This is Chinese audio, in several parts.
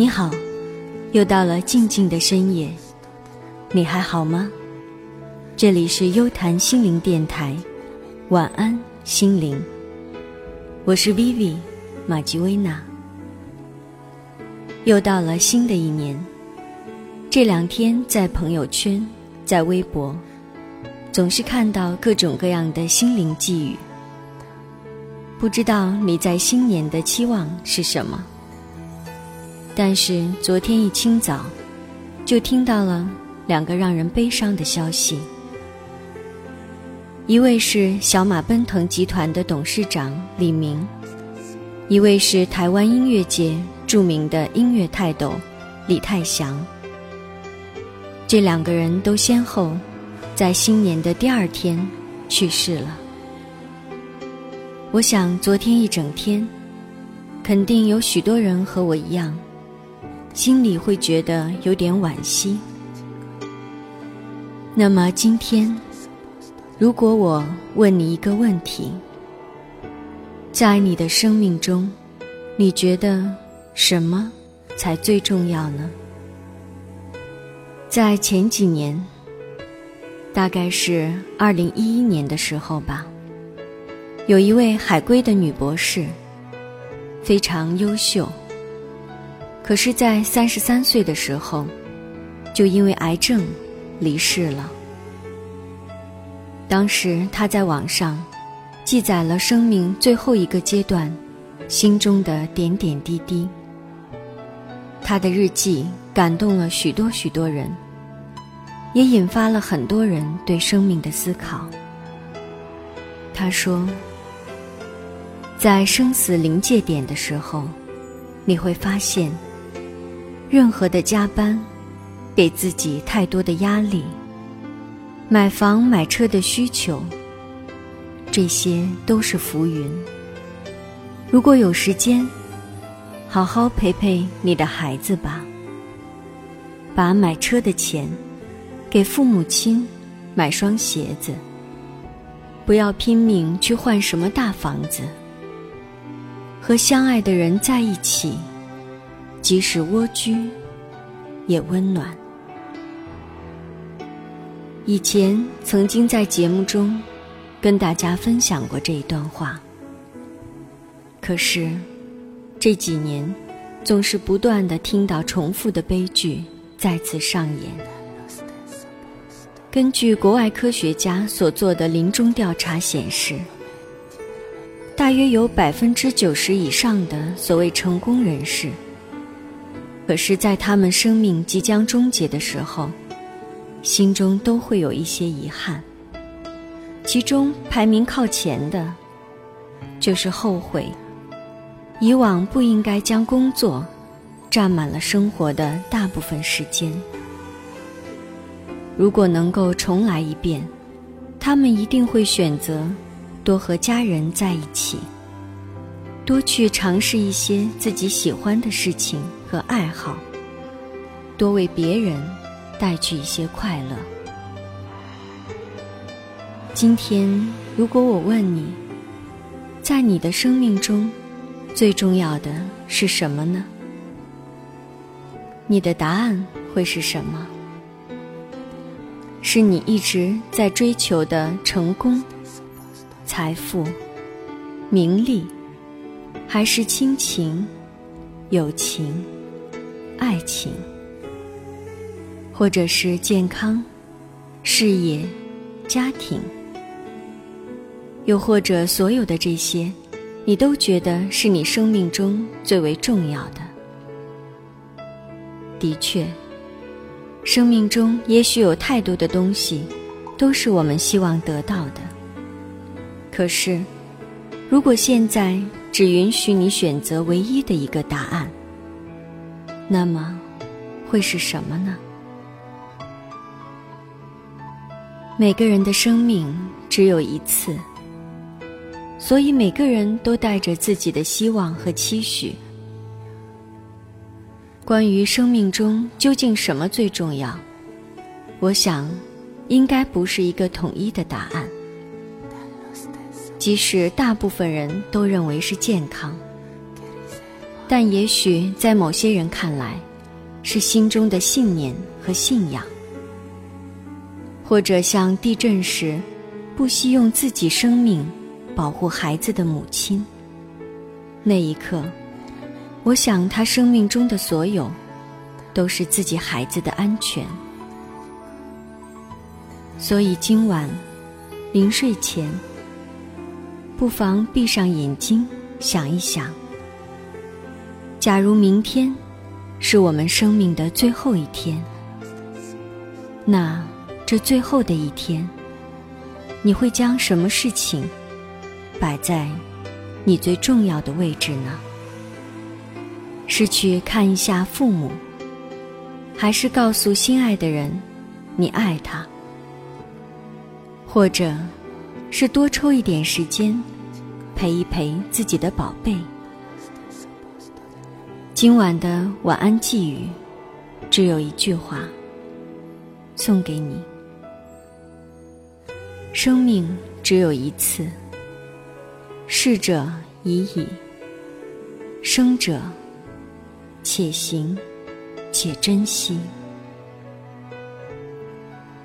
你好，又到了静静的深夜，你还好吗？这里是优谈心灵电台，晚安心灵。我是 Vivi 马吉薇娜。又到了新的一年，这两天在朋友圈、在微博，总是看到各种各样的心灵寄语。不知道你在新年的期望是什么？但是昨天一清早，就听到了两个让人悲伤的消息。一位是小马奔腾集团的董事长李明，一位是台湾音乐界著名的音乐泰斗李泰祥。这两个人都先后在新年的第二天去世了。我想昨天一整天，肯定有许多人和我一样。心里会觉得有点惋惜。那么今天，如果我问你一个问题，在你的生命中，你觉得什么才最重要呢？在前几年，大概是二零一一年的时候吧，有一位海归的女博士，非常优秀。可是，在三十三岁的时候，就因为癌症离世了。当时他在网上记载了生命最后一个阶段心中的点点滴滴。他的日记感动了许多许多人，也引发了很多人对生命的思考。他说：“在生死临界点的时候，你会发现。”任何的加班，给自己太多的压力，买房买车的需求，这些都是浮云。如果有时间，好好陪陪你的孩子吧。把买车的钱，给父母亲买双鞋子。不要拼命去换什么大房子。和相爱的人在一起。即使蜗居，也温暖。以前曾经在节目中跟大家分享过这一段话，可是这几年总是不断的听到重复的悲剧再次上演。根据国外科学家所做的临终调查显示，大约有百分之九十以上的所谓成功人士。可是，在他们生命即将终结的时候，心中都会有一些遗憾。其中排名靠前的，就是后悔以往不应该将工作占满了生活的大部分时间。如果能够重来一遍，他们一定会选择多和家人在一起。多去尝试一些自己喜欢的事情和爱好，多为别人带去一些快乐。今天，如果我问你，在你的生命中，最重要的是什么呢？你的答案会是什么？是你一直在追求的成功、财富、名利？还是亲情、友情、爱情，或者是健康、事业、家庭，又或者所有的这些，你都觉得是你生命中最为重要的。的确，生命中也许有太多的东西，都是我们希望得到的。可是，如果现在，只允许你选择唯一的一个答案，那么会是什么呢？每个人的生命只有一次，所以每个人都带着自己的希望和期许。关于生命中究竟什么最重要，我想，应该不是一个统一的答案。即使大部分人都认为是健康，但也许在某些人看来，是心中的信念和信仰，或者像地震时不惜用自己生命保护孩子的母亲。那一刻，我想他生命中的所有，都是自己孩子的安全。所以今晚临睡前，不妨闭上眼睛，想一想。假如明天是我们生命的最后一天，那这最后的一天，你会将什么事情摆在你最重要的位置呢？是去看一下父母，还是告诉心爱的人你爱他？或者是多抽一点时间陪一陪自己的宝贝？今晚的晚安寄语，只有一句话，送给你：生命只有一次，逝者已矣，生者且行且珍惜。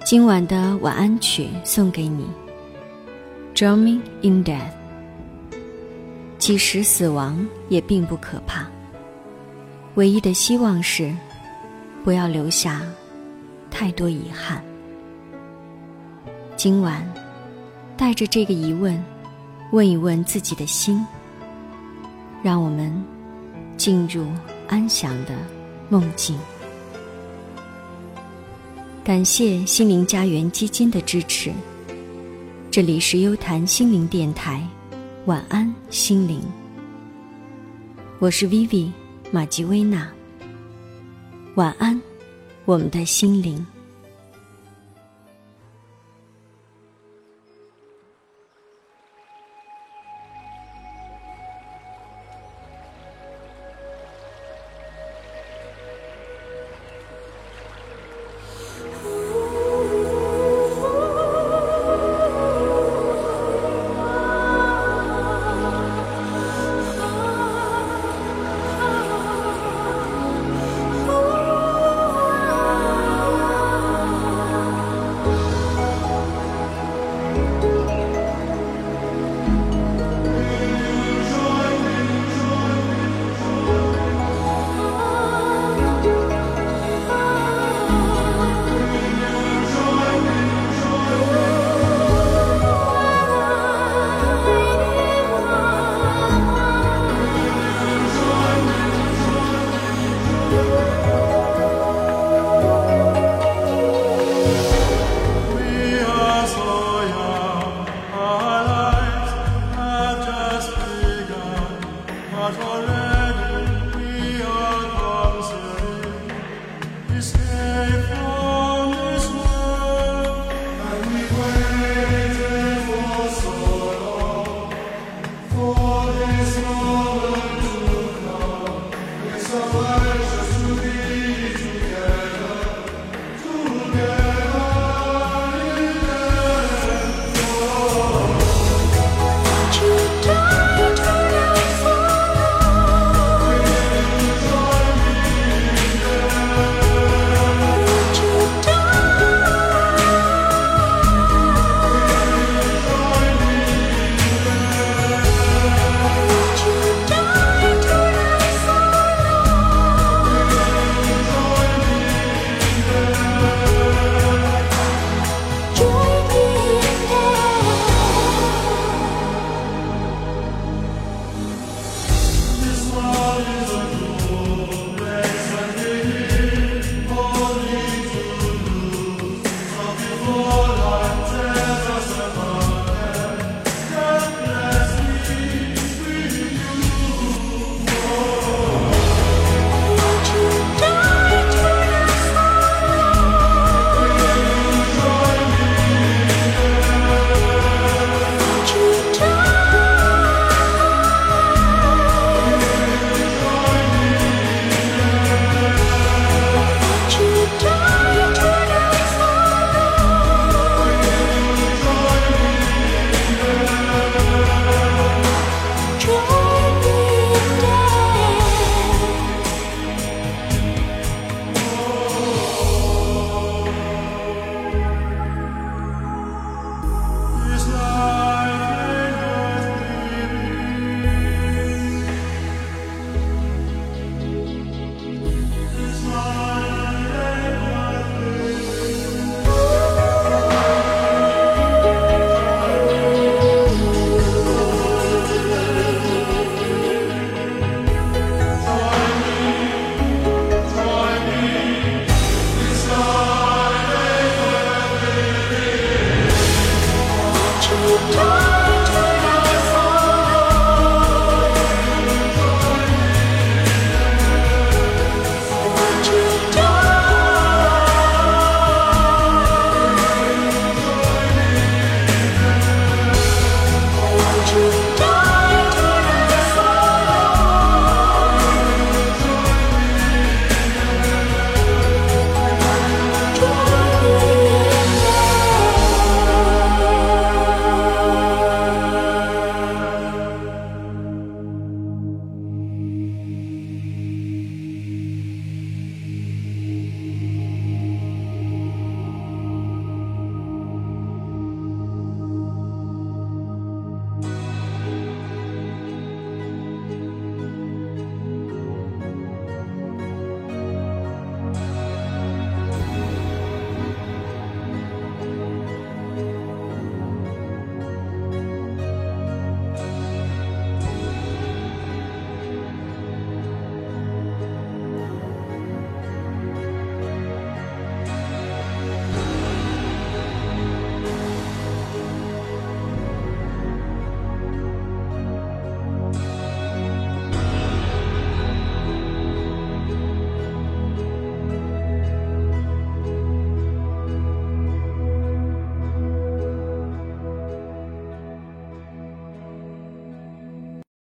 今晚的晚安曲送给你，《Drumming in Death》。即使死亡也并不可怕。唯一的希望是，不要留下太多遗憾。今晚，带着这个疑问，问一问自己的心，让我们进入安详的梦境。感谢心灵家园基金的支持。这里是优谈心灵电台，晚安心灵。我是 Vivi。玛吉薇娜，晚安，我们的心灵。